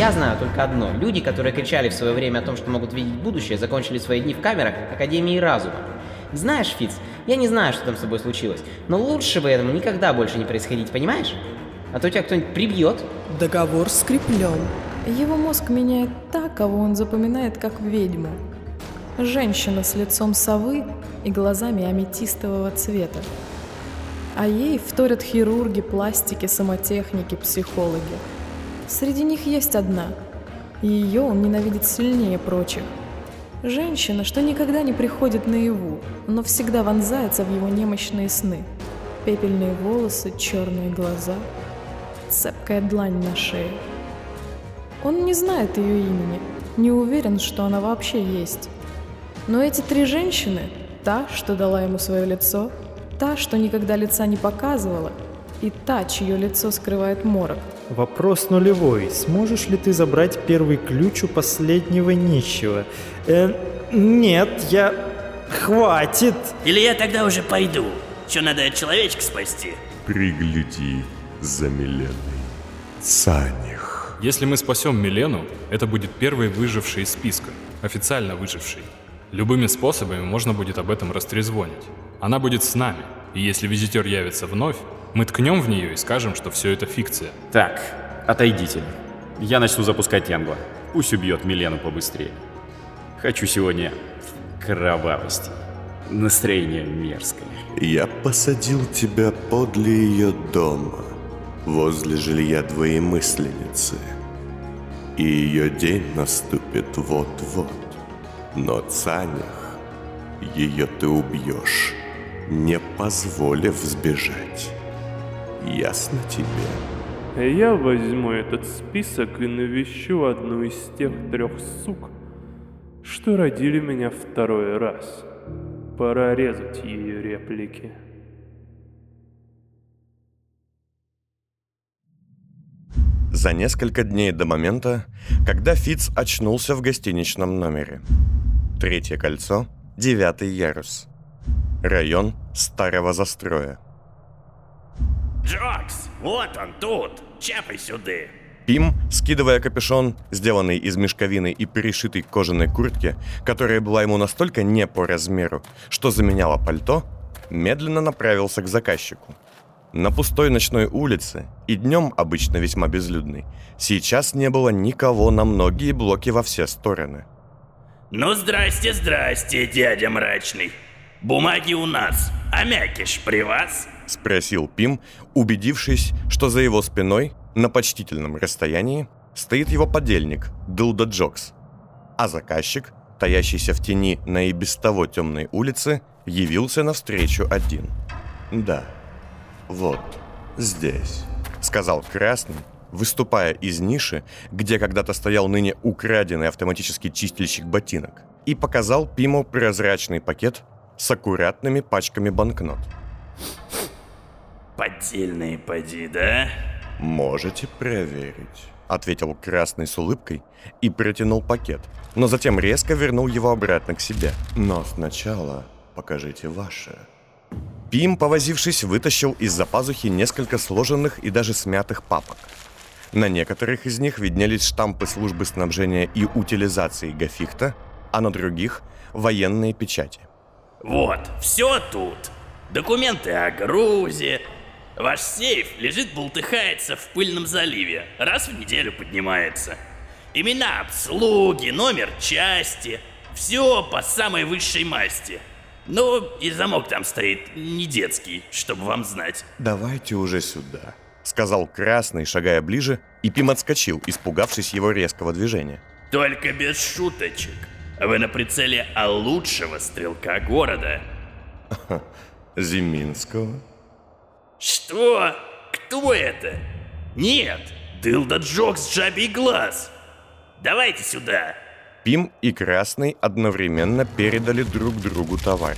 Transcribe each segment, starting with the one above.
Я знаю только одно. Люди, которые кричали в свое время о том, что могут видеть будущее, закончили свои дни в камерах Академии Разума. Знаешь, Фиц, я не знаю, что там с тобой случилось, но лучше бы этому никогда больше не происходить, понимаешь? А то тебя кто-нибудь прибьет. Договор скреплен. Его мозг меняет так, кого он запоминает как ведьму. Женщина с лицом совы и глазами аметистового цвета. А ей вторят хирурги, пластики, самотехники, психологи. Среди них есть одна, ее он ненавидит сильнее прочих. Женщина, что никогда не приходит наяву, но всегда вонзается в его немощные сны. Пепельные волосы, черные глаза, цепкая длань на шее. Он не знает ее имени, не уверен, что она вообще есть. Но эти три женщины, та, что дала ему свое лицо, та, что никогда лица не показывала, и та, чье лицо скрывает морок. Вопрос нулевой. Сможешь ли ты забрать первый ключ у последнего нищего? Э, нет, я... Хватит! Или я тогда уже пойду. Что надо человечка спасти? Пригляди за Миленой. Саних. Если мы спасем Милену, это будет первый выживший из списка, официально выживший. Любыми способами можно будет об этом растрезвонить. Она будет с нами, и если визитер явится вновь, мы ткнем в нее и скажем, что все это фикция. Так, отойдите. Я начну запускать Янгла. Пусть убьет Милену побыстрее. Хочу сегодня кровавости. Настроение мерзкое. Я посадил тебя подле ее дома, возле жилья двоемысленницы. И ее день наступит вот-вот. Но Цанях, ее ты убьешь, не позволив сбежать. Ясно тебе? Я возьму этот список и навещу одну из тех трех сук, что родили меня второй раз. Пора резать ее реплики. За несколько дней до момента, когда Фиц очнулся в гостиничном номере. Третье кольцо, девятый ярус. Район старого застроя. Джокс, вот он тут. Чапай сюда. Пим, скидывая капюшон, сделанный из мешковины и перешитый кожаной куртке, которая была ему настолько не по размеру, что заменяла пальто, медленно направился к заказчику. На пустой ночной улице, и днем обычно весьма безлюдной, сейчас не было никого на многие блоки во все стороны. Ну, здрасте, здрасте, дядя мрачный. Бумаги у нас, а мякиш при вас? Спросил Пим, убедившись, что за его спиной, на почтительном расстоянии, стоит его подельник, Дилда Джокс. А заказчик, таящийся в тени на и без того темной улице, явился навстречу один. «Да, вот, здесь», — сказал Красный, выступая из ниши, где когда-то стоял ныне украденный автоматический чистильщик ботинок, и показал Пиму прозрачный пакет с аккуратными пачками банкнот. Поддельные поди, да? «Можете проверить», — ответил Красный с улыбкой и протянул пакет, но затем резко вернул его обратно к себе. «Но сначала покажите ваше». Пим, повозившись, вытащил из-за пазухи несколько сложенных и даже смятых папок. На некоторых из них виднелись штампы службы снабжения и утилизации Гафихта, а на других – военные печати. Вот, все тут. Документы о грузе. Ваш сейф лежит бултыхается в пыльном заливе. Раз в неделю поднимается. Имена обслуги, номер части. Все по самой высшей масти. Ну, и замок там стоит не детский, чтобы вам знать. «Давайте уже сюда», — сказал Красный, шагая ближе, и Пим отскочил, испугавшись его резкого движения. Только без шуточек. Вы на прицеле а лучшего стрелка города. Зиминского? Что? Кто это? Нет, Дылда Джокс Жабий Глаз. Давайте сюда. Пим и Красный одновременно передали друг другу товар.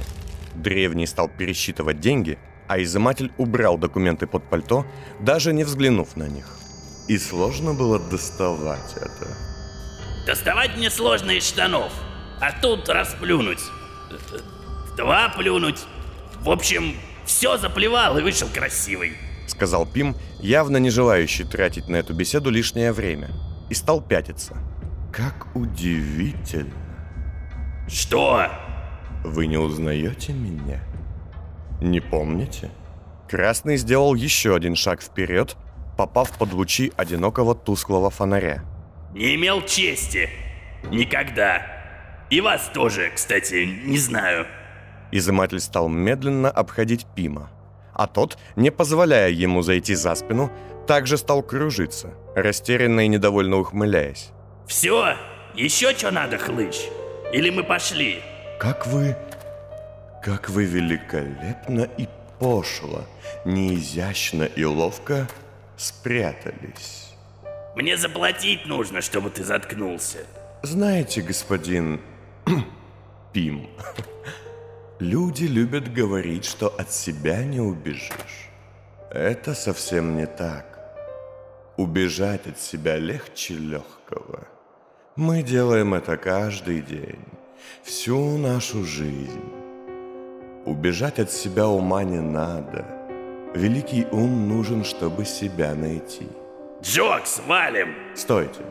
Древний стал пересчитывать деньги, а изыматель убрал документы под пальто, даже не взглянув на них. И сложно было доставать это. Доставать мне сложно из штанов, а тут расплюнуть. Два плюнуть. В общем, все заплевал и вышел красивый. Сказал Пим, явно не желающий тратить на эту беседу лишнее время. и стал пятиться. Как удивительно. Что? Вы не узнаете меня? Не помните? Красный сделал еще один шаг вперед, попав под лучи одинокого тусклого фонаря. Не имел чести. Никогда. И вас тоже, кстати, не знаю. Изыматель стал медленно обходить Пима, а тот, не позволяя ему зайти за спину, также стал кружиться, растерянно и недовольно ухмыляясь. Все? Еще что надо, хлыщ? Или мы пошли? Как вы... Как вы великолепно и пошло, неизящно и ловко спрятались. Мне заплатить нужно, чтобы ты заткнулся. Знаете, господин Пим, люди любят говорить, что от себя не убежишь. Это совсем не так. Убежать от себя легче легкого. Мы делаем это каждый день, всю нашу жизнь. Убежать от себя ума не надо. Великий ум нужен, чтобы себя найти. Джокс, валим! Стойте.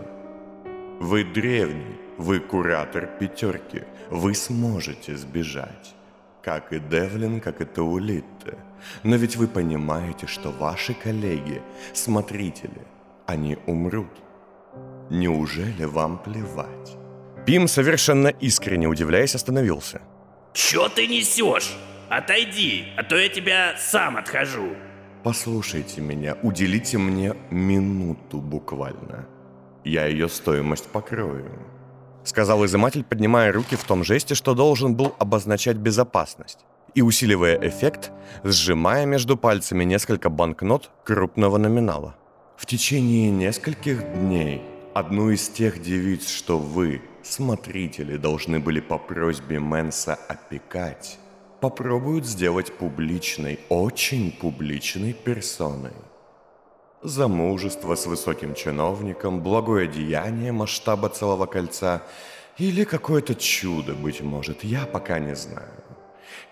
Вы древний, вы куратор пятерки. Вы сможете сбежать. Как и Девлин, как и Таулитте. Но ведь вы понимаете, что ваши коллеги, смотрители, они умрут. Неужели вам плевать? Пим, совершенно искренне удивляясь, остановился. Чё ты несешь? Отойди, а то я тебя сам отхожу. Послушайте меня, уделите мне минуту буквально. Я ее стоимость покрою. Сказал изыматель, поднимая руки в том жесте, что должен был обозначать безопасность. И усиливая эффект, сжимая между пальцами несколько банкнот крупного номинала. В течение нескольких дней одну из тех девиц, что вы, смотрители, должны были по просьбе Мэнса опекать, попробуют сделать публичной, очень публичной персоной. Замужество с высоким чиновником, благое деяние масштаба целого кольца или какое-то чудо, быть может, я пока не знаю.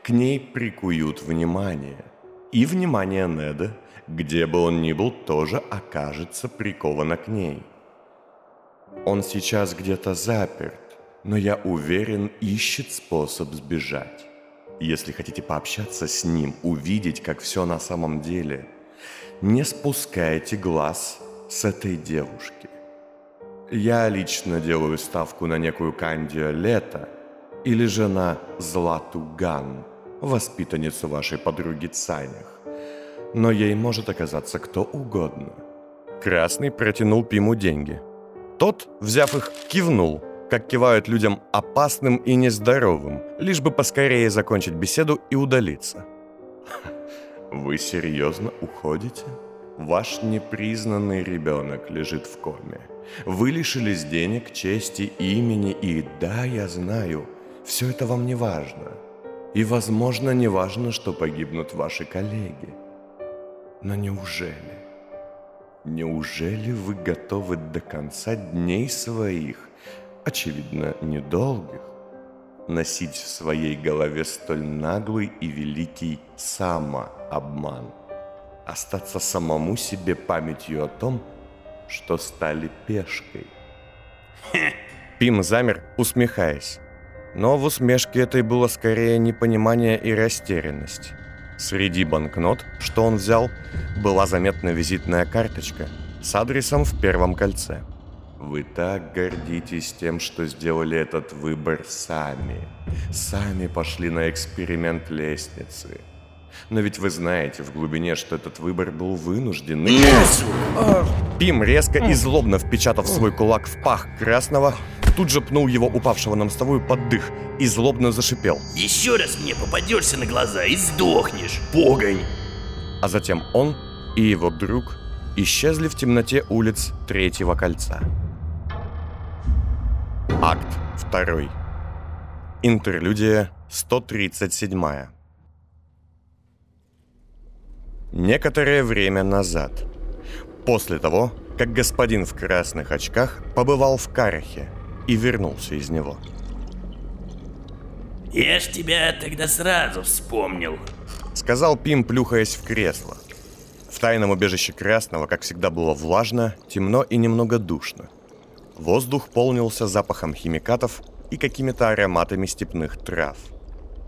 К ней прикуют внимание. И внимание Неда, где бы он ни был, тоже окажется приковано к ней. Он сейчас где-то заперт, но я уверен, ищет способ сбежать. Если хотите пообщаться с ним, увидеть, как все на самом деле, не спускайте глаз с этой девушки. Я лично делаю ставку на некую Кандия Лето или же на Злату Ган, воспитанницу вашей подруги Цанях. Но ей может оказаться кто угодно. Красный протянул Пиму деньги. Тот, взяв их, кивнул, как кивают людям опасным и нездоровым, лишь бы поскорее закончить беседу и удалиться. Вы серьезно уходите? Ваш непризнанный ребенок лежит в коме. Вы лишились денег, чести, имени и, да, я знаю, все это вам не важно. И, возможно, не важно, что погибнут ваши коллеги. Но неужели? Неужели вы готовы до конца дней своих, очевидно, недолгих, носить в своей голове столь наглый и великий самообман? Остаться самому себе памятью о том, что стали пешкой. Пим замер, усмехаясь. Но в усмешке этой было скорее непонимание и растерянность. Среди банкнот, что он взял, была заметна визитная карточка с адресом в первом кольце. Вы так гордитесь тем, что сделали этот выбор сами. Сами пошли на эксперимент лестницы. Но ведь вы знаете в глубине, что этот выбор был вынужденный. Пим, резко и злобно впечатав свой кулак в пах красного, тут же пнул его упавшего на мостовую под дых и злобно зашипел. Еще раз мне попадешься на глаза и сдохнешь, погонь! А затем он и его друг исчезли в темноте улиц Третьего кольца. Акт 2. Интерлюдия 137. Некоторое время назад, после того, как господин в красных очках побывал в Карахе и вернулся из него. Я ж тебя тогда сразу вспомнил. Сказал Пим, плюхаясь в кресло. В тайном убежище Красного, как всегда, было влажно, темно и немного душно. Воздух полнился запахом химикатов и какими-то ароматами степных трав.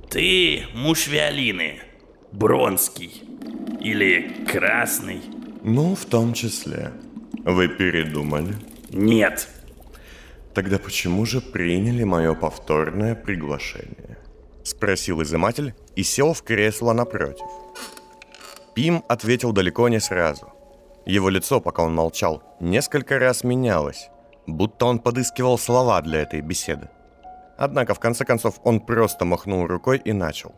Ты муж Виолины, Бронский или Красный? Ну, в том числе. Вы передумали? Нет. Тогда почему же приняли мое повторное приглашение? Спросил изыматель и сел в кресло напротив. Пим ответил далеко не сразу. Его лицо, пока он молчал, несколько раз менялось, будто он подыскивал слова для этой беседы. Однако, в конце концов, он просто махнул рукой и начал.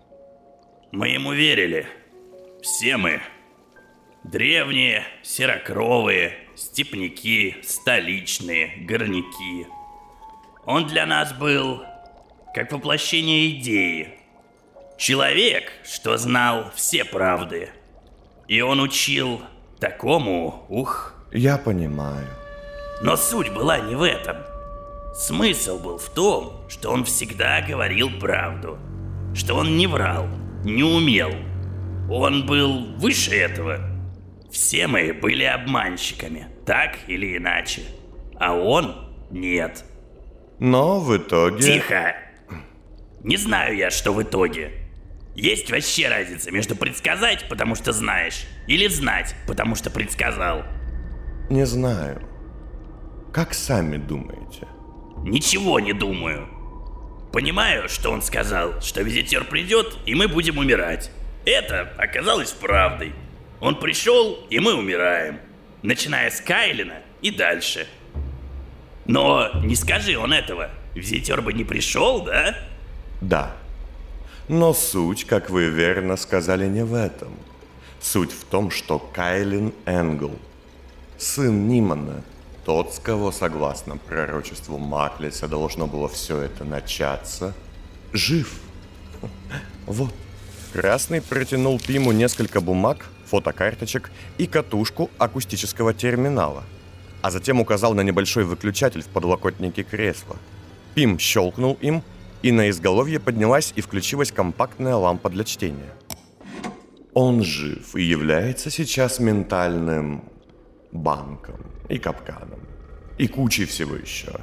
Мы ему верили. Все мы. Древние, серокровые, степняки, столичные, горняки. Он для нас был как воплощение идеи. Человек, что знал все правды. И он учил такому, ух. Я понимаю. Но суть была не в этом. Смысл был в том, что он всегда говорил правду. Что он не врал, не умел. Он был выше этого. Все мы были обманщиками, так или иначе. А он нет. Но в итоге... Тихо! Не знаю я, что в итоге. Есть вообще разница между предсказать, потому что знаешь, или знать, потому что предсказал? Не знаю. Как сами думаете? Ничего не думаю. Понимаю, что он сказал, что визитер придет, и мы будем умирать. Это оказалось правдой. Он пришел, и мы умираем. Начиная с Кайлина и дальше. Но не скажи он этого. Визитер бы не пришел, да? Да. Но суть, как вы верно сказали, не в этом. Суть в том, что Кайлин Энгл, сын Нимана, тот, с кого, согласно пророчеству Маклиса, должно было все это начаться, жив. Вот. Красный протянул Пиму несколько бумаг, фотокарточек и катушку акустического терминала, а затем указал на небольшой выключатель в подлокотнике кресла. Пим щелкнул им, и на изголовье поднялась и включилась компактная лампа для чтения. Он жив и является сейчас ментальным банком и капканом. И кучей всего еще.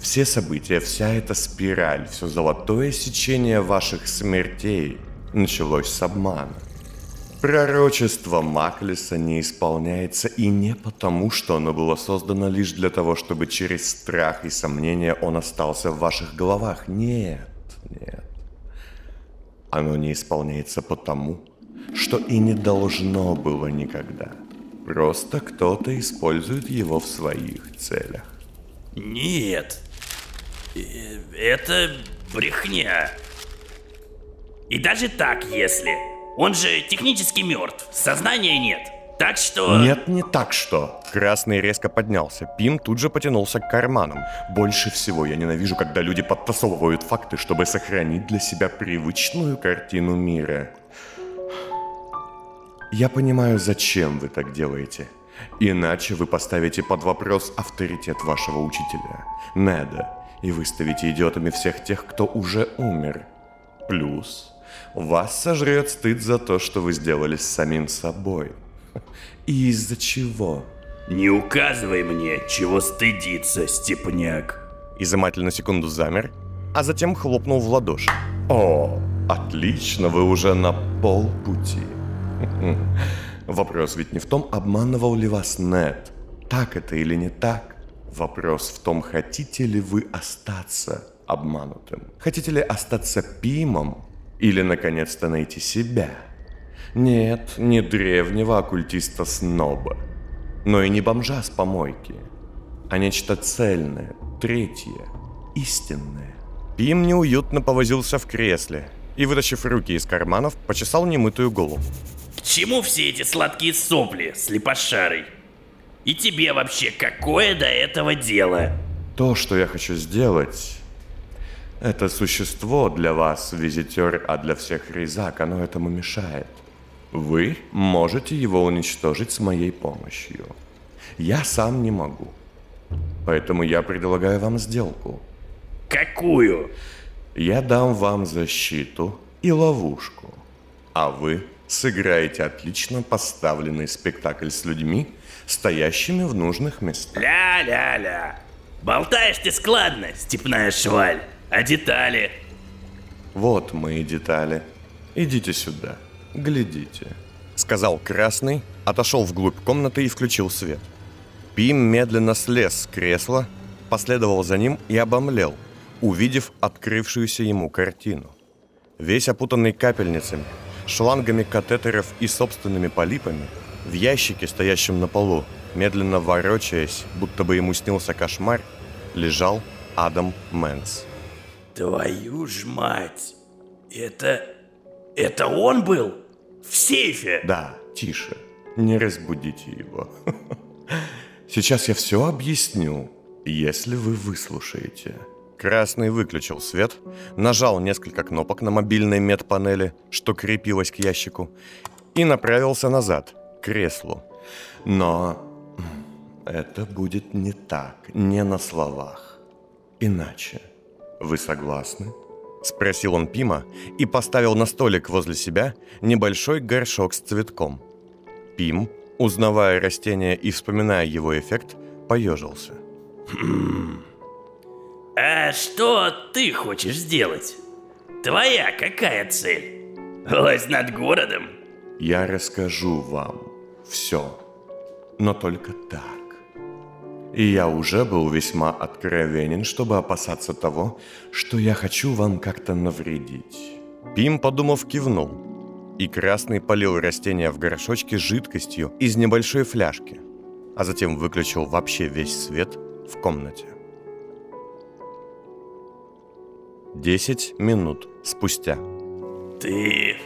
Все события, вся эта спираль, все золотое сечение ваших смертей началось с обмана. Пророчество Маклиса не исполняется и не потому, что оно было создано лишь для того, чтобы через страх и сомнения он остался в ваших головах. Нет, нет. Оно не исполняется потому, что и не должно было никогда. Просто кто-то использует его в своих целях. Нет. Э, Это брехня. И даже так, если. Он же технически мертв, сознания нет. Так что... Нет, не так что. Красный резко поднялся. Пим тут же потянулся к карманам. Больше всего я ненавижу, когда люди подтасовывают факты, чтобы сохранить для себя привычную картину мира. Я понимаю, зачем вы так делаете. Иначе вы поставите под вопрос авторитет вашего учителя, Неда, и выставите идиотами всех тех, кто уже умер. Плюс, вас сожрет стыд за то, что вы сделали с самим собой. И из-за чего? Не указывай мне, чего стыдиться, степняк. Изыматель на секунду замер, а затем хлопнул в ладоши. О, отлично, вы уже на полпути. Вопрос ведь не в том, обманывал ли вас Нед. Так это или не так. Вопрос в том, хотите ли вы остаться обманутым. Хотите ли остаться Пимом или наконец-то найти себя? Нет, не древнего оккультиста-сноба, но и не бомжа с помойки, а нечто цельное, третье, истинное. Пим неуютно повозился в кресле и, вытащив руки из карманов, почесал немытую голову. К чему все эти сладкие сопли, слепошарый? И тебе вообще какое до этого дело? То, что я хочу сделать, это существо для вас визитер, а для всех резак, оно этому мешает. Вы можете его уничтожить с моей помощью. Я сам не могу. Поэтому я предлагаю вам сделку. Какую? Я дам вам защиту и ловушку. А вы сыграете отлично поставленный спектакль с людьми, стоящими в нужных местах. Ля-ля-ля. Болтаешь ты складно, степная шваль. А детали? Вот мои детали. Идите сюда, глядите. Сказал Красный, отошел вглубь комнаты и включил свет. Пим медленно слез с кресла, последовал за ним и обомлел, увидев открывшуюся ему картину. Весь опутанный капельницами, шлангами катетеров и собственными полипами, в ящике, стоящем на полу, медленно ворочаясь, будто бы ему снился кошмар, лежал Адам Мэнс. Твою ж мать! Это... Это он был? В сейфе? Да, тише, не разбудите его. Сейчас я все объясню, если вы выслушаете. Красный выключил свет, нажал несколько кнопок на мобильной медпанели, что крепилось к ящику, и направился назад, к креслу. Но это будет не так, не на словах. Иначе. Вы согласны? Спросил он Пима и поставил на столик возле себя небольшой горшок с цветком. Пим, узнавая растение и вспоминая его эффект, поежился. А что ты хочешь сделать? Твоя какая цель? Власть над городом? Я расскажу вам все, но только так. И я уже был весьма откровенен, чтобы опасаться того, что я хочу вам как-то навредить. Пим, подумав, кивнул. И Красный полил растение в горшочке жидкостью из небольшой фляжки, а затем выключил вообще весь свет в комнате. Десять минут спустя. Ты...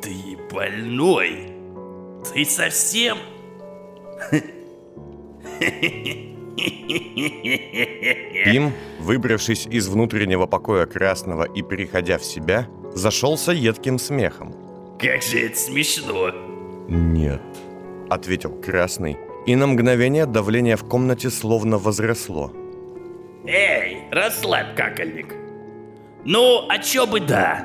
Ты больной? Ты совсем... Пим, выбравшись из внутреннего покоя Красного и переходя в себя, зашелся едким смехом. Как же это смешно. «Нет», — ответил Красный, и на мгновение давление в комнате словно возросло. Эй, расслабь, какольник. Ну, а чё бы да?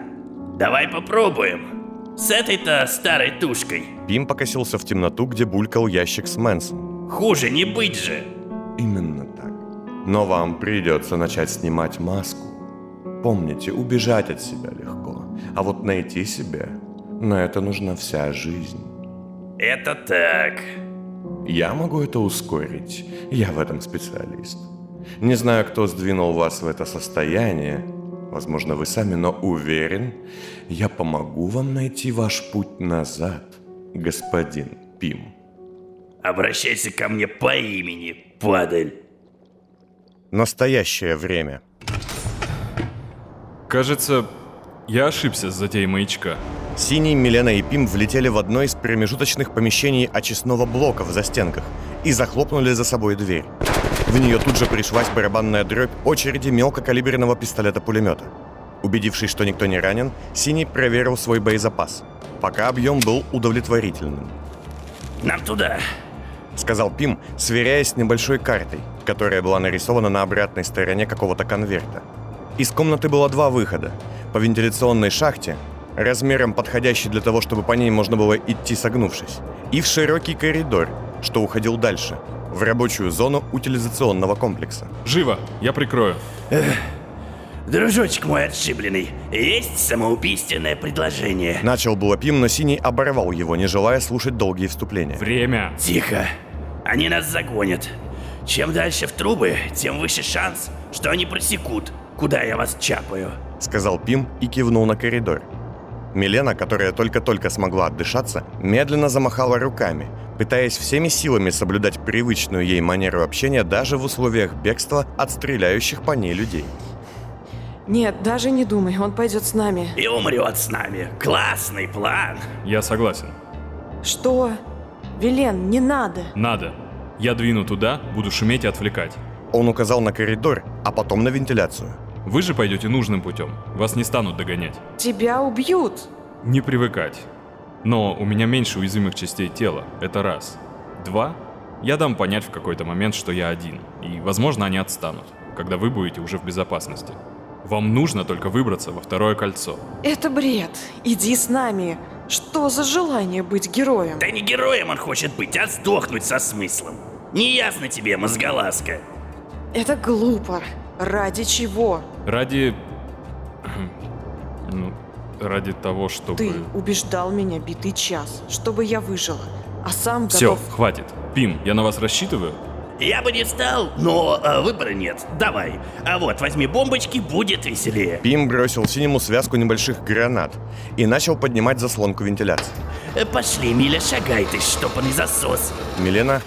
Давай попробуем. С этой-то старой тушкой. Пим покосился в темноту, где булькал ящик с Мэнсом. Хуже не быть же. Именно так. Но вам придется начать снимать маску. Помните, убежать от себя легко, а вот найти себя, на это нужна вся жизнь. Это так. Я могу это ускорить, я в этом специалист. Не знаю, кто сдвинул вас в это состояние, возможно, вы сами, но уверен, я помогу вам найти ваш путь назад, господин Пим. Обращайся ко мне по имени, падаль. Настоящее время. Кажется, я ошибся с затеей маячка. Синий, Милена и Пим влетели в одно из промежуточных помещений очистного блока в застенках и захлопнули за собой дверь. В нее тут же пришлась барабанная дробь очереди мелкокалиберного пистолета-пулемета. Убедившись, что никто не ранен, Синий проверил свой боезапас. Пока объем был удовлетворительным. Нам туда. Сказал Пим, сверяясь с небольшой картой, которая была нарисована на обратной стороне какого-то конверта. Из комнаты было два выхода. По вентиляционной шахте, размером подходящей для того, чтобы по ней можно было идти согнувшись, и в широкий коридор, что уходил дальше, в рабочую зону утилизационного комплекса. Живо, я прикрою. Дружочек мой отшибленный, есть самоубийственное предложение? Начал было Пим, но Синий оборвал его, не желая слушать долгие вступления. Время. Тихо. Они нас загонят. Чем дальше в трубы, тем выше шанс, что они просекут, куда я вас чапаю. Сказал Пим и кивнул на коридор. Милена, которая только-только смогла отдышаться, медленно замахала руками, пытаясь всеми силами соблюдать привычную ей манеру общения даже в условиях бегства от стреляющих по ней людей. Нет, даже не думай, он пойдет с нами. И умрет с нами. Классный план. Я согласен. Что? Вилен, не надо. Надо. Я двину туда, буду шуметь и отвлекать. Он указал на коридор, а потом на вентиляцию. Вы же пойдете нужным путем. Вас не станут догонять. Тебя убьют. Не привыкать. Но у меня меньше уязвимых частей тела. Это раз. Два. Я дам понять в какой-то момент, что я один. И, возможно, они отстанут, когда вы будете уже в безопасности. Вам нужно только выбраться во второе кольцо. Это бред. Иди с нами. Что за желание быть героем? Да не героем он хочет быть, а сдохнуть со смыслом. Не ясно тебе, мозголазка. Это глупо. Ради чего? Ради... Ну, ради того, чтобы... Ты убеждал меня битый час, чтобы я выжила, а сам Все, готов... хватит. Пим, я на вас рассчитываю? Я бы не стал, но а, выбора нет. Давай. А вот, возьми бомбочки, будет веселее. Пим бросил синему связку небольших гранат и начал поднимать заслонку вентиляции. Э, Пошли, Миля, шагай ты, штопанный засос. Милена,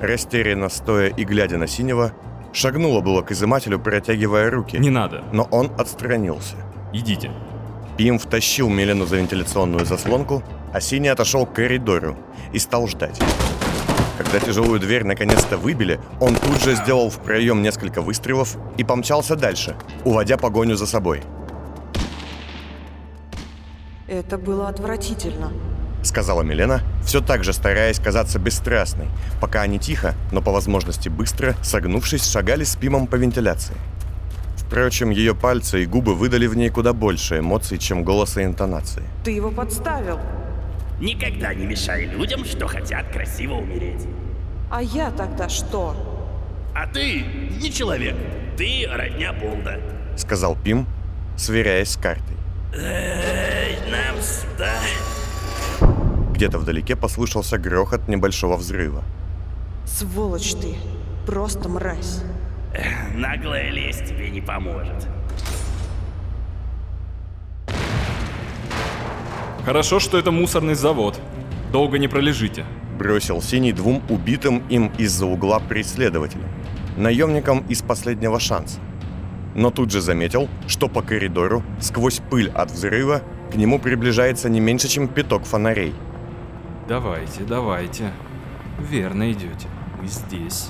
растерянно стоя и глядя на синего, шагнула было к изымателю, протягивая руки. Не надо. Но он отстранился. Идите. Пим втащил Милену за вентиляционную заслонку, а Синий отошел к коридору и стал ждать. Когда тяжелую дверь наконец-то выбили, он тут же сделал в проем несколько выстрелов и помчался дальше, уводя погоню за собой. Это было отвратительно. Сказала Милена, все так же стараясь казаться бесстрастной, пока они тихо, но по возможности быстро, согнувшись, шагали с Пимом по вентиляции. Впрочем, ее пальцы и губы выдали в ней куда больше эмоций, чем голос и интонации. Ты его подставил. Никогда не мешай людям, что хотят красиво умереть. А я тогда что? А ты не человек. Ты родня Болда. Сказал Пим, сверяясь с картой. Эй, нам сюда. Где-то вдалеке послышался грохот небольшого взрыва. Сволочь ты. Просто мразь. Наглая лесть тебе не поможет. Хорошо, что это мусорный завод. Долго не пролежите. Бросил Синий двум убитым им из-за угла преследователям. Наемникам из последнего шанса. Но тут же заметил, что по коридору, сквозь пыль от взрыва, к нему приближается не меньше, чем пяток фонарей. Давайте, давайте. Верно идете. Вы здесь.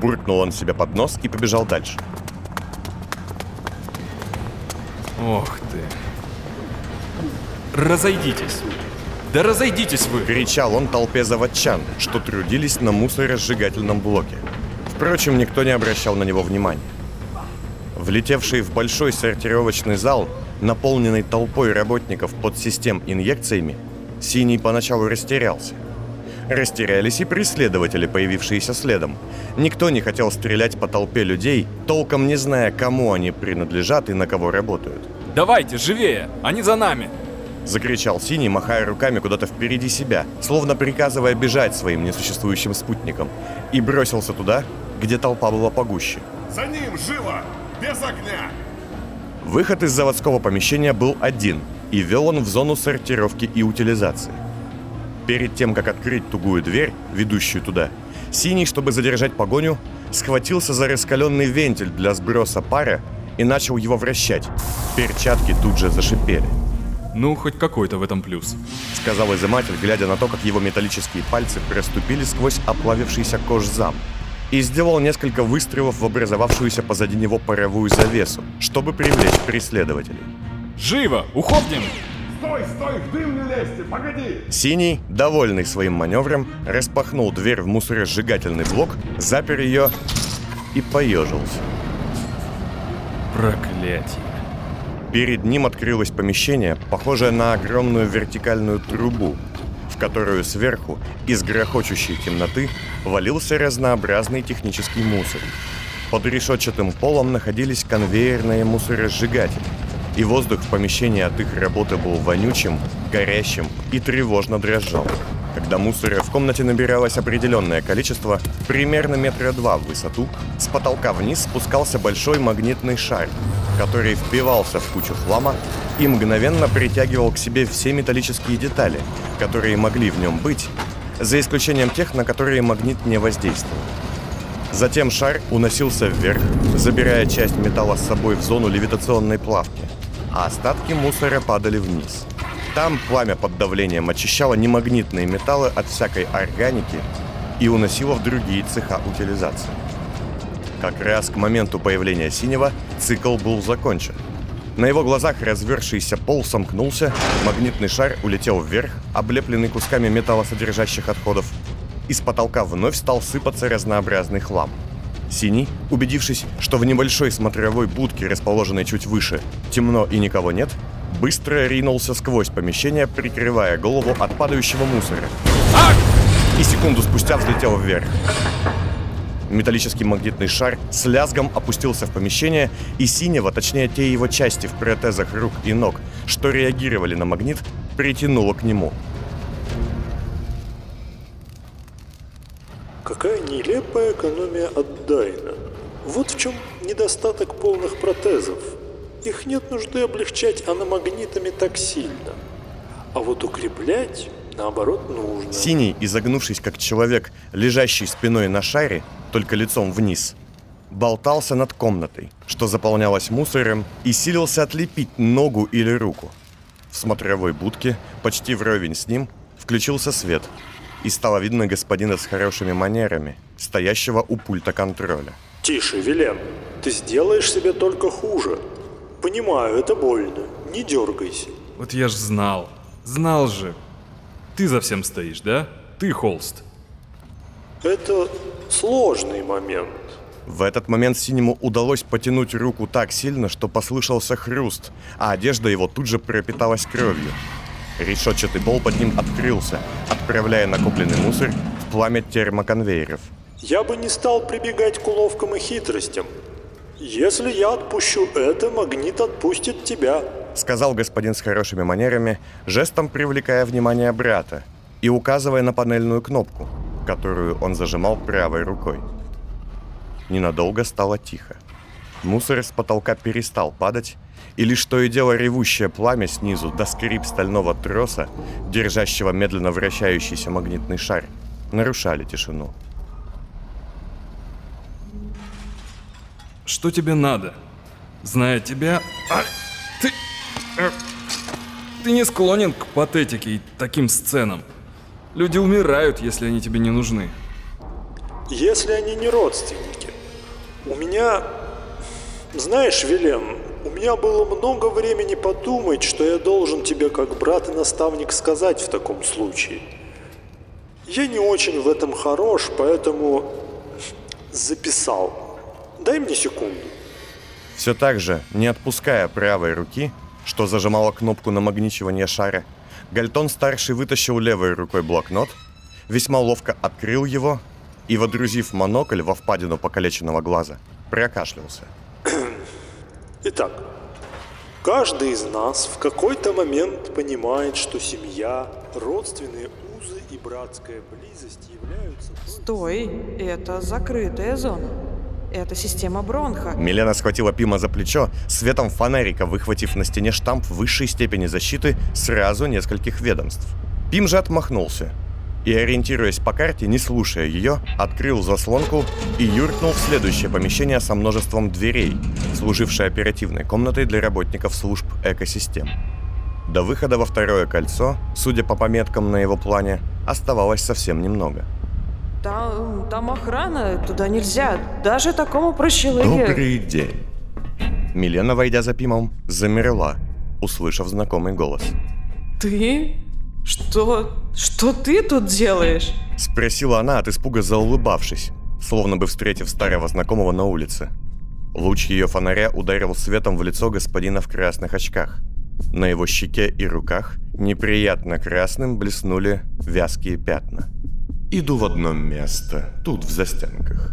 Буркнул он себе под нос и побежал дальше. Ох ты. Разойдитесь. Да разойдитесь вы! Кричал он толпе заводчан, что трудились на мусоросжигательном блоке. Впрочем, никто не обращал на него внимания. Влетевший в большой сортировочный зал, наполненный толпой работников под систем инъекциями, Синий поначалу растерялся. Растерялись и преследователи, появившиеся следом. Никто не хотел стрелять по толпе людей, толком не зная, кому они принадлежат и на кого работают. Давайте, живее! Они за нами! Закричал Синий, махая руками куда-то впереди себя, словно приказывая бежать своим несуществующим спутникам, и бросился туда, где толпа была погуще. За ним, живо! Без огня! Выход из заводского помещения был один, и вел он в зону сортировки и утилизации. Перед тем, как открыть тугую дверь, ведущую туда, Синий, чтобы задержать погоню, схватился за раскаленный вентиль для сброса пара и начал его вращать. Перчатки тут же зашипели. Ну, хоть какой-то в этом плюс. Сказал изыматель, глядя на то, как его металлические пальцы проступили сквозь оплавившийся кожзам. И сделал несколько выстрелов в образовавшуюся позади него паровую завесу, чтобы привлечь преследователей. Живо! Уходим! Стой, стой, в дым не лезьте, погоди! Синий, довольный своим маневром, распахнул дверь в мусоросжигательный блок, запер ее и поежился. Проклятие. Перед ним открылось помещение, похожее на огромную вертикальную трубу, в которую сверху, из грохочущей темноты, валился разнообразный технический мусор. Под решетчатым полом находились конвейерные мусоросжигатели, и воздух в помещении от их работы был вонючим, горящим и тревожно дрожал. Когда мусора в комнате набиралось определенное количество, примерно метра два в высоту, с потолка вниз спускался большой магнитный шар, который впивался в кучу хлама и мгновенно притягивал к себе все металлические детали, которые могли в нем быть, за исключением тех, на которые магнит не воздействовал. Затем шар уносился вверх, забирая часть металла с собой в зону левитационной плавки, а остатки мусора падали вниз. Там пламя под давлением очищало немагнитные металлы от всякой органики и уносило в другие цеха утилизации. Как раз к моменту появления синего цикл был закончен. На его глазах развершийся пол сомкнулся, магнитный шар улетел вверх, облепленный кусками металлосодержащих отходов, и с потолка вновь стал сыпаться разнообразный хлам. Синий, убедившись, что в небольшой смотровой будке, расположенной чуть выше, темно и никого нет, быстро ринулся сквозь помещение, прикрывая голову от падающего мусора. И секунду спустя взлетел вверх. Металлический магнитный шар с лязгом опустился в помещение, и синего, точнее те его части в протезах рук и ног, что реагировали на магнит, притянуло к нему. Какая нелепая экономия от Дайна. Вот в чем недостаток полных протезов. Их нет нужды облегчать аномагнитами так сильно. А вот укреплять, наоборот, нужно. Синий, изогнувшись как человек, лежащий спиной на шаре, только лицом вниз, болтался над комнатой, что заполнялось мусором, и силился отлепить ногу или руку. В смотровой будке, почти вровень с ним, включился свет, и стало видно господина с хорошими манерами, стоящего у пульта контроля. Тише, Вилен, ты сделаешь себе только хуже. Понимаю, это больно, не дергайся. Вот я ж знал. Знал же. Ты за всем стоишь, да? Ты холст. Это сложный момент. В этот момент Синему удалось потянуть руку так сильно, что послышался хруст, а одежда его тут же пропиталась кровью. Решетчатый пол под ним открылся, отправляя накопленный мусор в пламя термоконвейеров. Я бы не стал прибегать к уловкам и хитростям. Если я отпущу это, магнит отпустит тебя. Сказал господин с хорошими манерами, жестом привлекая внимание брата и указывая на панельную кнопку, которую он зажимал правой рукой. Ненадолго стало тихо. Мусор с потолка перестал падать, и лишь то и дело ревущее пламя снизу до скрип стального троса, держащего медленно вращающийся магнитный шар, нарушали тишину. Что тебе надо? Зная тебя... А, ты... э, Ты не склонен к патетике и таким сценам. Люди умирают, если они тебе не нужны. Если они не родственники. У меня... Знаешь, Вилен, у меня было много времени подумать, что я должен тебе как брат и наставник сказать в таком случае. Я не очень в этом хорош, поэтому записал. Дай мне секунду. Все так же, не отпуская правой руки, что зажимала кнопку намагничивания шара, Гальтон-старший вытащил левой рукой блокнот, весьма ловко открыл его и, водрузив монокль во впадину покалеченного глаза, прокашлялся. Итак, каждый из нас в какой-то момент понимает, что семья, родственные узы и братская близость являются... Стой, это закрытая зона. Это система Бронха. Милена схватила Пима за плечо, светом фонарика выхватив на стене штамп высшей степени защиты сразу нескольких ведомств. Пим же отмахнулся и, ориентируясь по карте, не слушая ее, открыл заслонку и юркнул в следующее помещение со множеством дверей, служившее оперативной комнатой для работников служб экосистем. До выхода во второе кольцо, судя по пометкам на его плане, оставалось совсем немного. Там, там охрана, туда нельзя. Даже такому прощелыге... Добрый день. Милена, войдя за Пимом, замерла, услышав знакомый голос. Ты? Что? Что ты тут делаешь? Спросила она от испуга заулыбавшись, словно бы встретив старого знакомого на улице. Луч ее фонаря ударил светом в лицо господина в красных очках. На его щеке и руках неприятно красным блеснули вязкие пятна. Иду в одно место, тут в застенках.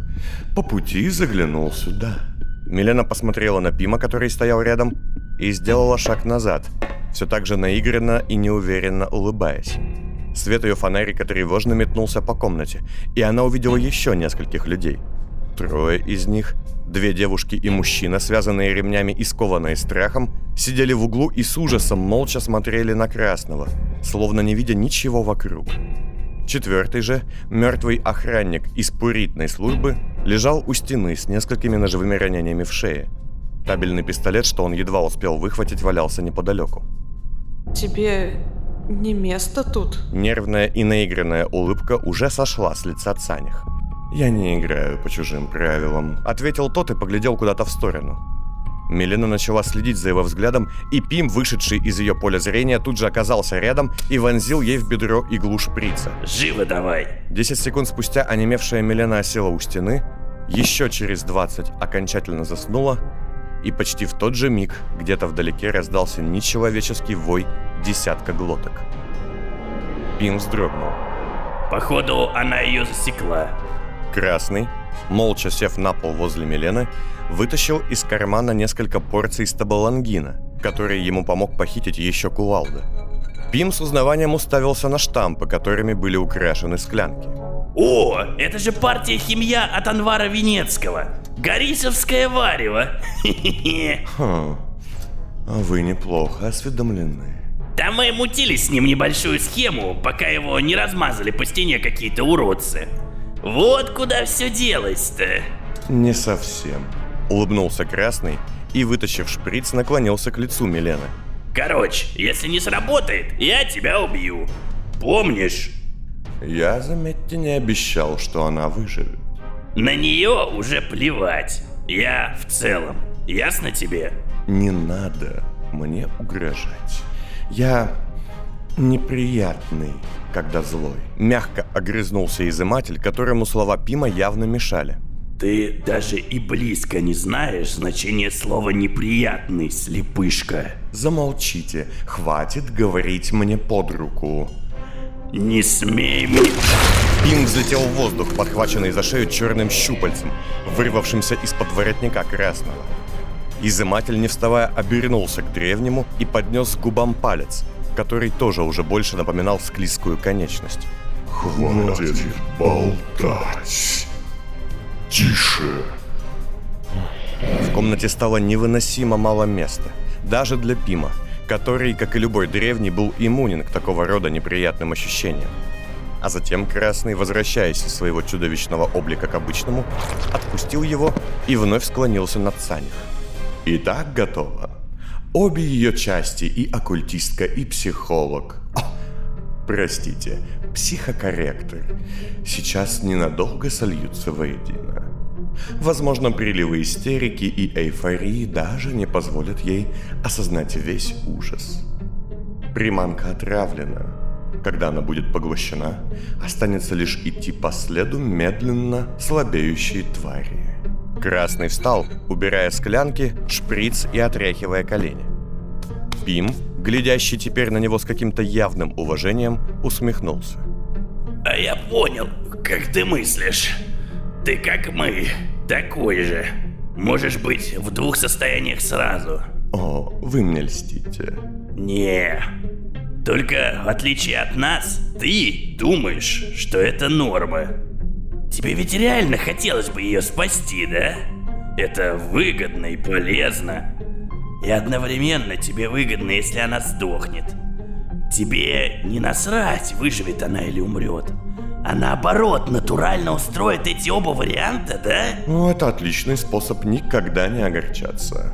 По пути заглянул сюда. Милена посмотрела на Пима, который стоял рядом, и сделала шаг назад, все так же наигранно и неуверенно улыбаясь. Свет ее фонарика тревожно метнулся по комнате, и она увидела еще нескольких людей. Трое из них, две девушки и мужчина, связанные ремнями и скованные страхом, сидели в углу и с ужасом молча смотрели на Красного, словно не видя ничего вокруг. Четвертый же, мертвый охранник из пуритной службы, лежал у стены с несколькими ножевыми ранениями в шее. Табельный пистолет, что он едва успел выхватить, валялся неподалеку. Тебе не место тут. Нервная и наигранная улыбка уже сошла с лица Цаних. «Я не играю по чужим правилам», — ответил тот и поглядел куда-то в сторону. Милена начала следить за его взглядом, и Пим, вышедший из ее поля зрения, тут же оказался рядом и вонзил ей в бедро иглу шприца. Живо давай! Десять секунд спустя онемевшая Милена осела у стены, еще через 20 окончательно заснула, и почти в тот же миг где-то вдалеке раздался нечеловеческий вой десятка глоток. Пим вздрогнул. Походу, она ее засекла. Красный, молча сев на пол возле Милены, вытащил из кармана несколько порций стабалангина, который ему помог похитить еще кувалда. Пим с узнаванием уставился на штампы, которыми были украшены склянки. О, это же партия химия от Анвара Венецкого. Горисовское варево. Хм, а вы неплохо осведомлены. Да мы мутили с ним небольшую схему, пока его не размазали по стене какие-то уродцы. Вот куда все делось-то. Не совсем. Улыбнулся Красный и, вытащив шприц, наклонился к лицу Милены. Короче, если не сработает, я тебя убью. Помнишь? Я, заметьте, не обещал, что она выживет. На нее уже плевать. Я в целом. Ясно тебе? Не надо мне угрожать. Я неприятный, когда злой. Мягко огрызнулся изыматель, которому слова Пима явно мешали. Ты даже и близко не знаешь значение слова «неприятный», слепышка. Замолчите, хватит говорить мне под руку. Не смей мне... Пим взлетел в воздух, подхваченный за шею черным щупальцем, вырвавшимся из-под воротника красного. Изыматель, не вставая, обернулся к древнему и поднес к губам палец, который тоже уже больше напоминал склизкую конечность. Хватит болтать. Тише. В комнате стало невыносимо мало места, даже для Пима, который, как и любой древний, был иммунен к такого рода неприятным ощущениям. А затем Красный, возвращаясь из своего чудовищного облика к обычному, отпустил его и вновь склонился над Санях. Итак, готово. Обе ее части, и оккультистка, и психолог. О, простите, психокорректор. Сейчас ненадолго сольются воедино. Возможно, приливы истерики и эйфории даже не позволят ей осознать весь ужас. Приманка отравлена. Когда она будет поглощена, останется лишь идти по следу медленно слабеющей твари. Красный встал, убирая склянки, шприц и отряхивая колени. Пим, глядящий теперь на него с каким-то явным уважением, усмехнулся. А я понял, как ты мыслишь. Ты как мы, такой же. Можешь быть в двух состояниях сразу. О, вы мне льстите. Не. Только в отличие от нас, ты думаешь, что это норма. Тебе ведь реально хотелось бы ее спасти, да? Это выгодно и полезно. И одновременно тебе выгодно, если она сдохнет. Тебе не насрать, выживет она или умрет. А наоборот, натурально устроит эти оба варианта, да? Ну, это отличный способ никогда не огорчаться.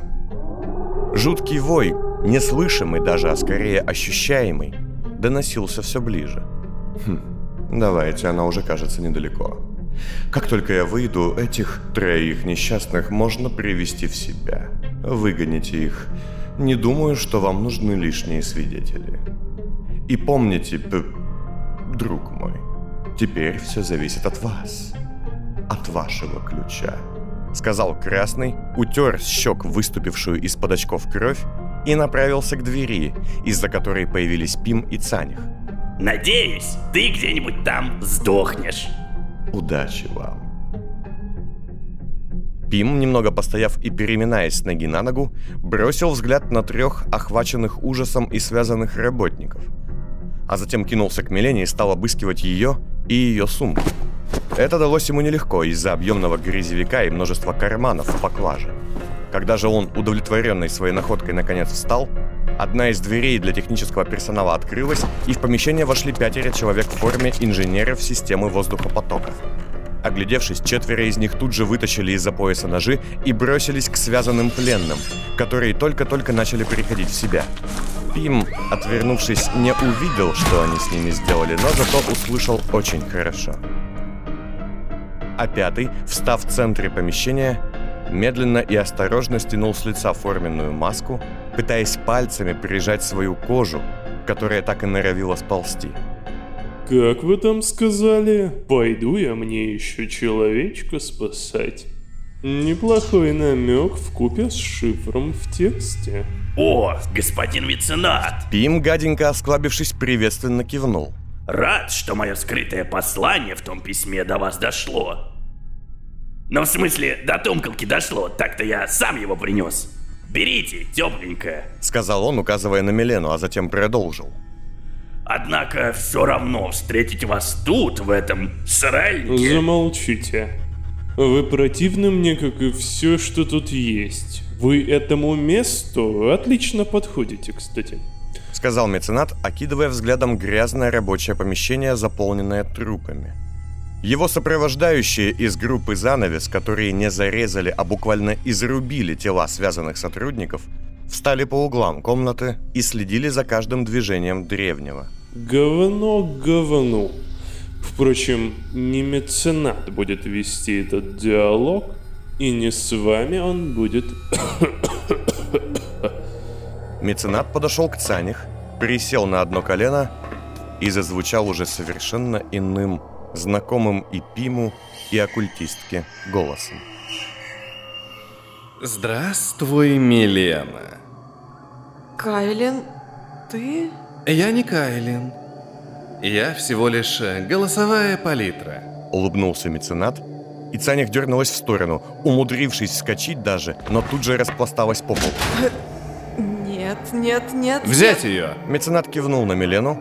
Жуткий вой, неслышимый даже, а скорее ощущаемый, доносился все ближе. Хм, давайте, она уже кажется недалеко. Как только я выйду, этих троих несчастных можно привести в себя. Выгоните их. Не думаю, что вам нужны лишние свидетели. И помните, друг мой, теперь все зависит от вас. От вашего ключа. Сказал Красный, утер с щек выступившую из-под очков кровь и направился к двери, из-за которой появились Пим и Цаних. Надеюсь, ты где-нибудь там сдохнешь. Удачи вам. Пим, немного постояв и переминаясь с ноги на ногу, бросил взгляд на трех охваченных ужасом и связанных работников. А затем кинулся к Милене и стал обыскивать ее и ее сумку. Это далось ему нелегко из-за объемного грязевика и множества карманов в поклаже. Когда же он, удовлетворенный своей находкой, наконец встал, одна из дверей для технического персонала открылась, и в помещение вошли пятеро человек в форме инженеров системы воздухопотока. Оглядевшись, четверо из них тут же вытащили из-за пояса ножи и бросились к связанным пленным, которые только-только начали переходить в себя. Пим, отвернувшись, не увидел, что они с ними сделали, но зато услышал очень хорошо. А пятый, встав в центре помещения, медленно и осторожно стянул с лица форменную маску, пытаясь пальцами прижать свою кожу, которая так и норовила сползти. Как вы там сказали? Пойду я мне еще человечка спасать. Неплохой намек в купе с шифром в тексте. О, господин меценат! Пим, гаденько осклабившись, приветственно кивнул. Рад, что мое скрытое послание в том письме до вас дошло. Но в смысле, до тумкалки дошло, так-то я сам его принес. Берите, тепленькое. Сказал он, указывая на Милену, а затем продолжил. Однако все равно встретить вас тут, в этом сарайнике... Замолчите. Вы противны мне, как и все, что тут есть. Вы этому месту отлично подходите, кстати. Сказал меценат, окидывая взглядом грязное рабочее помещение, заполненное трупами. Его сопровождающие из группы «Занавес», которые не зарезали, а буквально изрубили тела связанных сотрудников, встали по углам комнаты и следили за каждым движением древнего. Говно говну. Впрочем, не меценат будет вести этот диалог, и не с вами он будет... Меценат подошел к Цаних, присел на одно колено и зазвучал уже совершенно иным, знакомым и Пиму, и оккультистке голосом. Здравствуй, Милена. Кайлин, ты? Я не Кайлин. Я всего лишь э, голосовая палитра. Улыбнулся меценат, и Цаних дернулась в сторону, умудрившись вскочить даже, но тут же распласталась по полу. Нет, нет, нет. Взять ее! Меценат кивнул на Милену,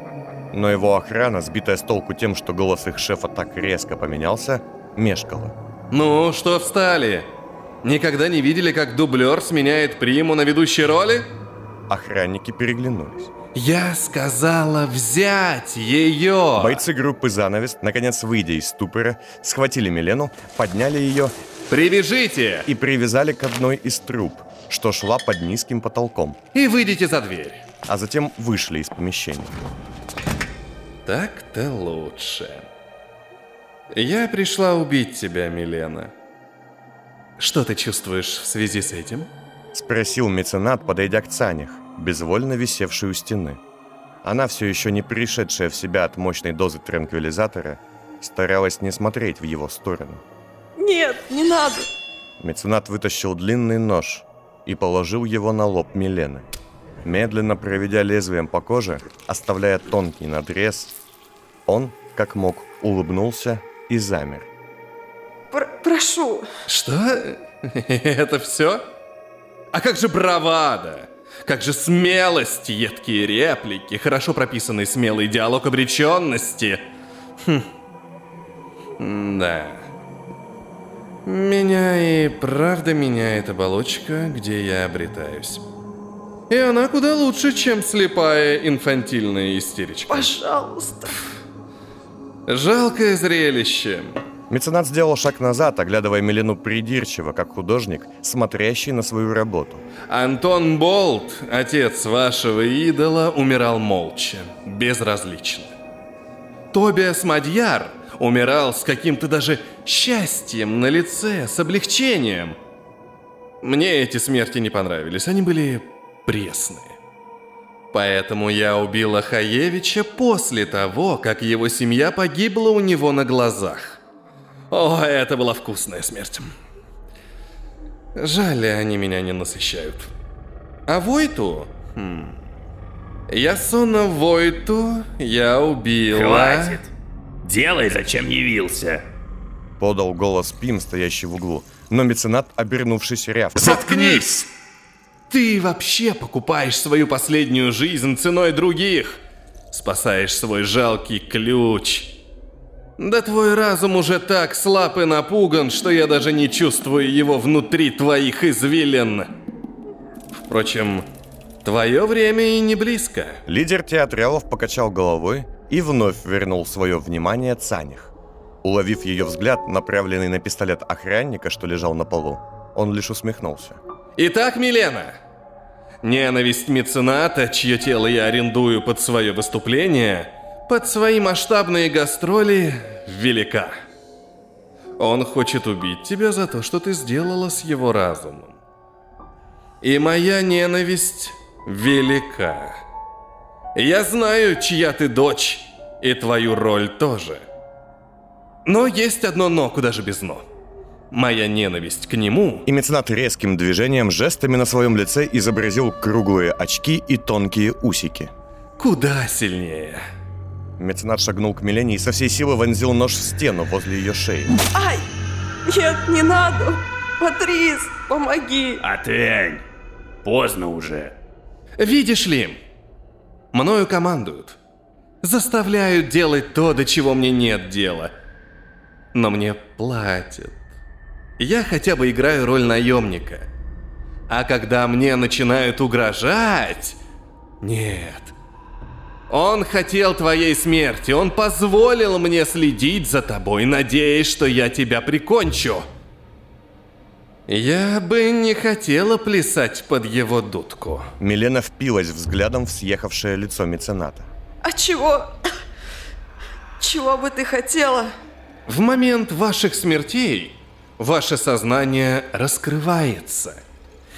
но его охрана, сбитая с толку тем, что голос их шефа так резко поменялся, мешкала. Ну, что встали? Никогда не видели, как дублер сменяет приму на ведущей роли? Охранники переглянулись. Я сказала взять ее! Бойцы группы «Занавес», наконец выйдя из ступора, схватили Милену, подняли ее Привяжите! и привязали к одной из труб, что шла под низким потолком, И выйдите за дверь. А затем вышли из помещения. Так-то лучше. Я пришла убить тебя, Милена. Что ты чувствуешь в связи с этим? Спросил меценат, подойдя к Цанях, безвольно висевшей у стены. Она, все еще не пришедшая в себя от мощной дозы транквилизатора, старалась не смотреть в его сторону. Нет, не надо. Меценат вытащил длинный нож и положил его на лоб Милены. Медленно проведя лезвием по коже, оставляя тонкий надрез, он, как мог, улыбнулся и замер. Пр- прошу. Что? Это все? А как же бравада? Как же смелость, едкие реплики, хорошо прописанный смелый диалог обреченности? Хм. Да. Меня и правда меняет оболочка, где я обретаюсь. И она куда лучше, чем слепая инфантильная истеричка. Пожалуйста. Жалкое зрелище. Меценат сделал шаг назад, оглядывая Милену придирчиво, как художник, смотрящий на свою работу. Антон Болт, отец вашего идола, умирал молча, безразлично. Тобиас Мадьяр умирал с каким-то даже счастьем на лице, с облегчением. Мне эти смерти не понравились, они были пресные. Поэтому я убила Хаевича после того, как его семья погибла у него на глазах. О, это была вкусная смерть. Жаль, они меня не насыщают. А Войту? Хм. Ясуна Войту я убила... Хватит. Делай, зачем явился. Подал голос Пим, стоящий в углу, но меценат, обернувшись, рявкнул. Заткнись! Ты вообще покупаешь свою последнюю жизнь ценой других. Спасаешь свой жалкий ключ. Да твой разум уже так слаб и напуган, что я даже не чувствую его внутри твоих извилин. Впрочем, твое время и не близко. Лидер театралов покачал головой и вновь вернул свое внимание Цаних. Уловив ее взгляд, направленный на пистолет охранника, что лежал на полу, он лишь усмехнулся. Итак, Милена, ненависть мецената, чье тело я арендую под свое выступление, под свои масштабные гастроли, велика. Он хочет убить тебя за то, что ты сделала с его разумом. И моя ненависть велика. Я знаю, чья ты дочь, и твою роль тоже. Но есть одно «но», куда же без «но». Моя ненависть к нему... И меценат резким движением, жестами на своем лице изобразил круглые очки и тонкие усики. Куда сильнее. Меценат шагнул к Милене и со всей силы вонзил нож в стену возле ее шеи. Ай! Нет, не надо. Патрис, помоги. Отвянь. Поздно уже. Видишь ли, мною командуют. Заставляют делать то, до чего мне нет дела. Но мне платят. Я хотя бы играю роль наемника. А когда мне начинают угрожать... Нет. Он хотел твоей смерти. Он позволил мне следить за тобой, надеясь, что я тебя прикончу. Я бы не хотела плясать под его дудку. Милена впилась взглядом в съехавшее лицо мецената. А чего? Чего бы ты хотела? В момент ваших смертей ваше сознание раскрывается.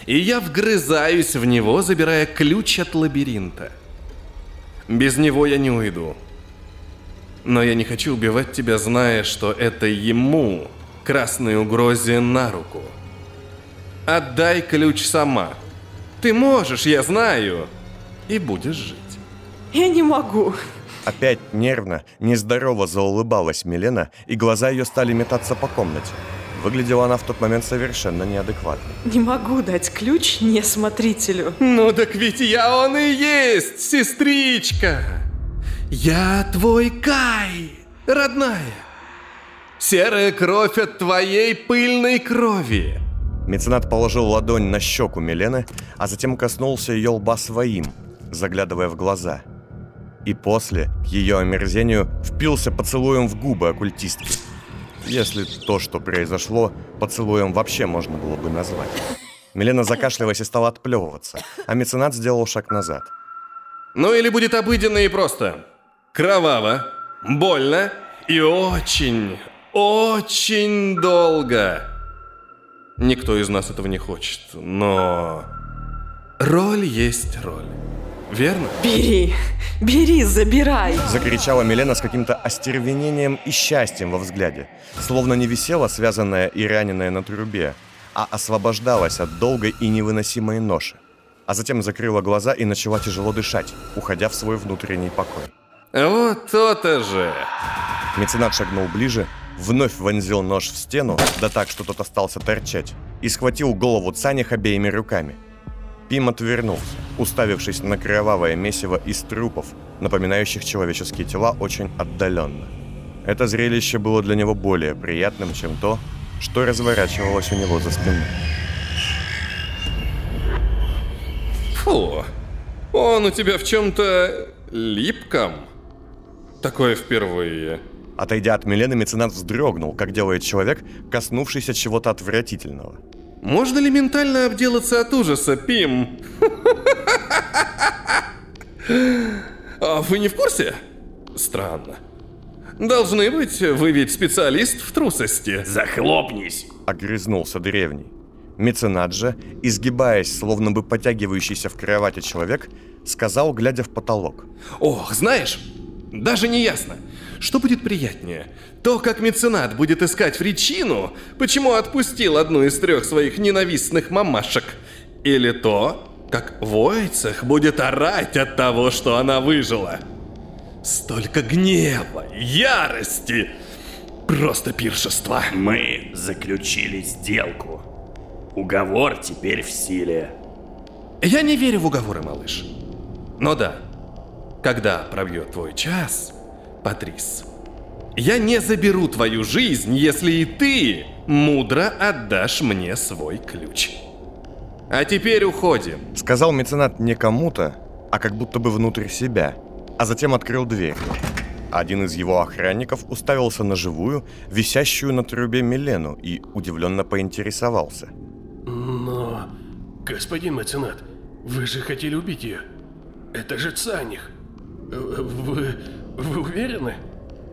И я вгрызаюсь в него, забирая ключ от лабиринта. Без него я не уйду. Но я не хочу убивать тебя, зная, что это ему, красной угрозе, на руку. Отдай ключ сама. Ты можешь, я знаю, и будешь жить. Я не могу. Опять нервно, нездорово заулыбалась Милена, и глаза ее стали метаться по комнате. Выглядела она в тот момент совершенно неадекватно. Не могу дать ключ несмотрителю. Ну так ведь я он и есть, сестричка. Я твой Кай, родная. Серая кровь от твоей пыльной крови. Меценат положил ладонь на щеку Милены, а затем коснулся ее лба своим, заглядывая в глаза. И после, к ее омерзению, впился поцелуем в губы оккультистки. Если то, что произошло, поцелуем вообще можно было бы назвать. Милена закашлялась и стала отплевываться, а меценат сделал шаг назад. Ну или будет обыденно и просто. Кроваво, больно и очень, очень долго. Никто из нас этого не хочет, но... Роль есть роль. Верно? Бери, бери, забирай. Закричала Милена с каким-то остервенением и счастьем во взгляде. Словно не висела, связанная и раненая на трубе, а освобождалась от долгой и невыносимой ноши. А затем закрыла глаза и начала тяжело дышать, уходя в свой внутренний покой. Вот то-то же. Меценат шагнул ближе, вновь вонзил нож в стену, да так, что тот остался торчать, и схватил голову Цанях обеими руками – Пим отвернулся, уставившись на кровавое месиво из трупов, напоминающих человеческие тела очень отдаленно. Это зрелище было для него более приятным, чем то, что разворачивалось у него за спиной. Фу, он у тебя в чем-то липком. Такое впервые. Отойдя от Милены, меценат вздрогнул, как делает человек, коснувшийся чего-то отвратительного. Можно ли ментально обделаться от ужаса, Пим? А вы не в курсе? Странно. Должны быть, вы ведь специалист в трусости. Захлопнись! Огрызнулся древний. Меценат же, изгибаясь, словно бы потягивающийся в кровати человек, сказал, глядя в потолок. Ох, знаешь, даже не ясно, что будет приятнее? То, как меценат будет искать причину, почему отпустил одну из трех своих ненавистных мамашек? Или то, как Войцех будет орать от того, что она выжила? Столько гнева, ярости, просто пиршество. Мы заключили сделку. Уговор теперь в силе. Я не верю в уговоры, малыш. Но да, когда пробьет твой час, Патрис. Я не заберу твою жизнь, если и ты мудро отдашь мне свой ключ. А теперь уходим. Сказал меценат не кому-то, а как будто бы внутрь себя, а затем открыл дверь. Один из его охранников уставился на живую, висящую на трубе Милену и удивленно поинтересовался. Но, господин меценат, вы же хотели убить ее. Это же Цаних. Вы... вы уверены?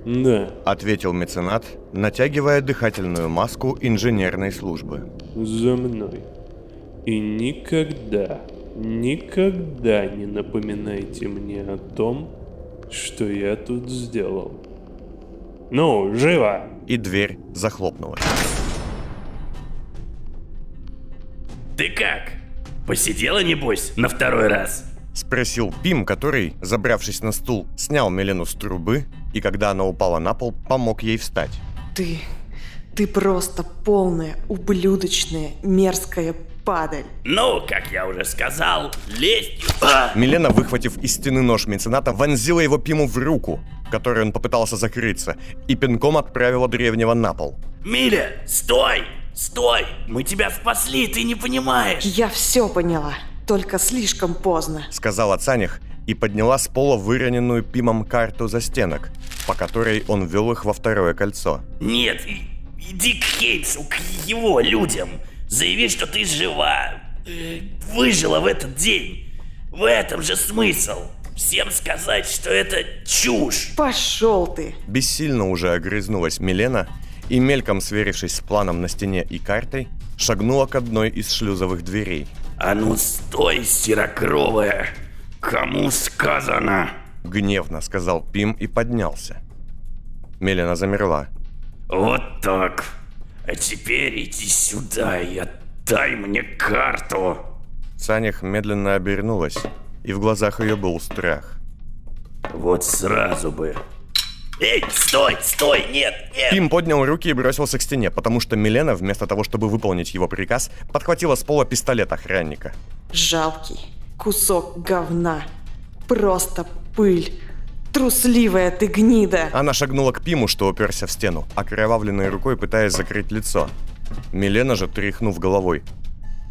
Да. Ответил меценат, натягивая дыхательную маску инженерной службы. За мной. И никогда, никогда не напоминайте мне о том, что я тут сделал. Ну, живо! И дверь захлопнулась. Ты как? Посидела, небось, на второй раз? Спросил Пим, который, забравшись на стул, снял Милену с трубы и, когда она упала на пол, помог ей встать. Ты... Ты просто полная, ублюдочная, мерзкая падаль. Ну, как я уже сказал, лезть... Милена, выхватив из стены нож мецената, вонзила его Пиму в руку, которой он попытался закрыться, и пинком отправила древнего на пол. Миля, стой! Стой! Мы тебя спасли, ты не понимаешь! Я все поняла, только слишком поздно. Сказала Цаних и подняла с пола выроненную Пимом карту за стенок, по которой он ввел их во второе кольцо. Нет, иди к Хеймсу, к его людям. Заяви, что ты жива. Э, выжила в этот день. В этом же смысл. Всем сказать, что это чушь. Пошел ты. Бессильно уже огрызнулась Милена и, мельком сверившись с планом на стене и картой, шагнула к одной из шлюзовых дверей. А ну стой, серокровая! Кому сказано? Гневно сказал Пим и поднялся. Мелена замерла. Вот так. А теперь иди сюда и отдай мне карту. Санях медленно обернулась, и в глазах ее был страх. Вот сразу бы. Эй, стой, стой, нет, нет! Пим поднял руки и бросился к стене, потому что Милена, вместо того, чтобы выполнить его приказ, подхватила с пола пистолет охранника. Жалкий кусок говна. Просто пыль. Трусливая ты гнида! Она шагнула к Пиму, что уперся в стену, окровавленной рукой пытаясь закрыть лицо. Милена же, тряхнув головой,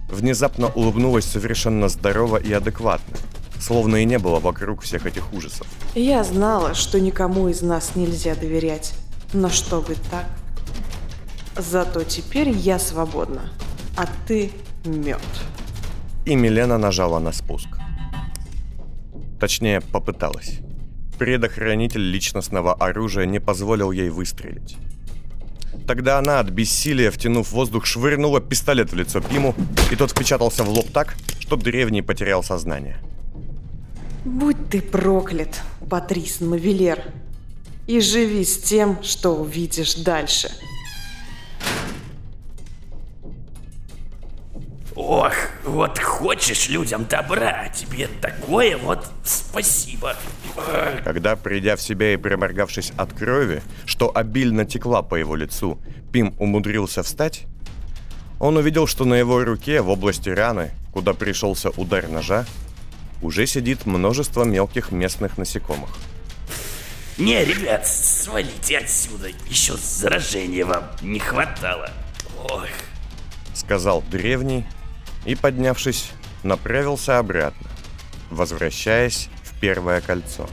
внезапно улыбнулась совершенно здорово и адекватно, словно и не было вокруг всех этих ужасов. Я знала, что никому из нас нельзя доверять, но чтобы так... Зато теперь я свободна, а ты мертв. И Милена нажала на спуск. Точнее, попыталась. Предохранитель личностного оружия не позволил ей выстрелить. Тогда она от бессилия, втянув воздух, швырнула пистолет в лицо Пиму, и тот впечатался в лоб так, что древний потерял сознание. Будь ты проклят, Патрис Мавилер, и живи с тем, что увидишь дальше. Ох, вот хочешь людям добра, тебе такое вот спасибо. Когда, придя в себя и проморгавшись от крови, что обильно текла по его лицу, Пим умудрился встать, он увидел, что на его руке в области раны, куда пришелся удар ножа, уже сидит множество мелких местных насекомых. Не, ребят, свалите отсюда, еще заражения вам не хватало. Ох. Сказал древний, и, поднявшись, направился обратно, возвращаясь в первое кольцо.